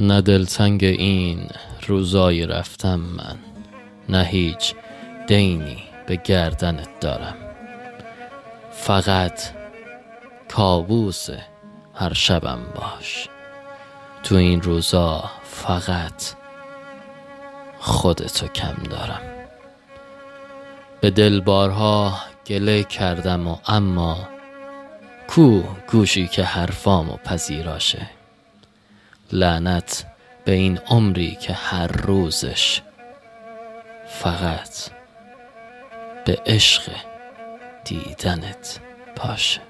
نه دلتنگ این روزای رفتم من نه هیچ دینی به گردنت دارم. فقط کابوس هر شبم باش. تو این روزا فقط خودتو کم دارم. به دلبارها گله کردم و اما کو گوشی که حرفامو پذیراشه؟ لعنت به این عمری که هر روزش فقط به عشق دیدنت باشه.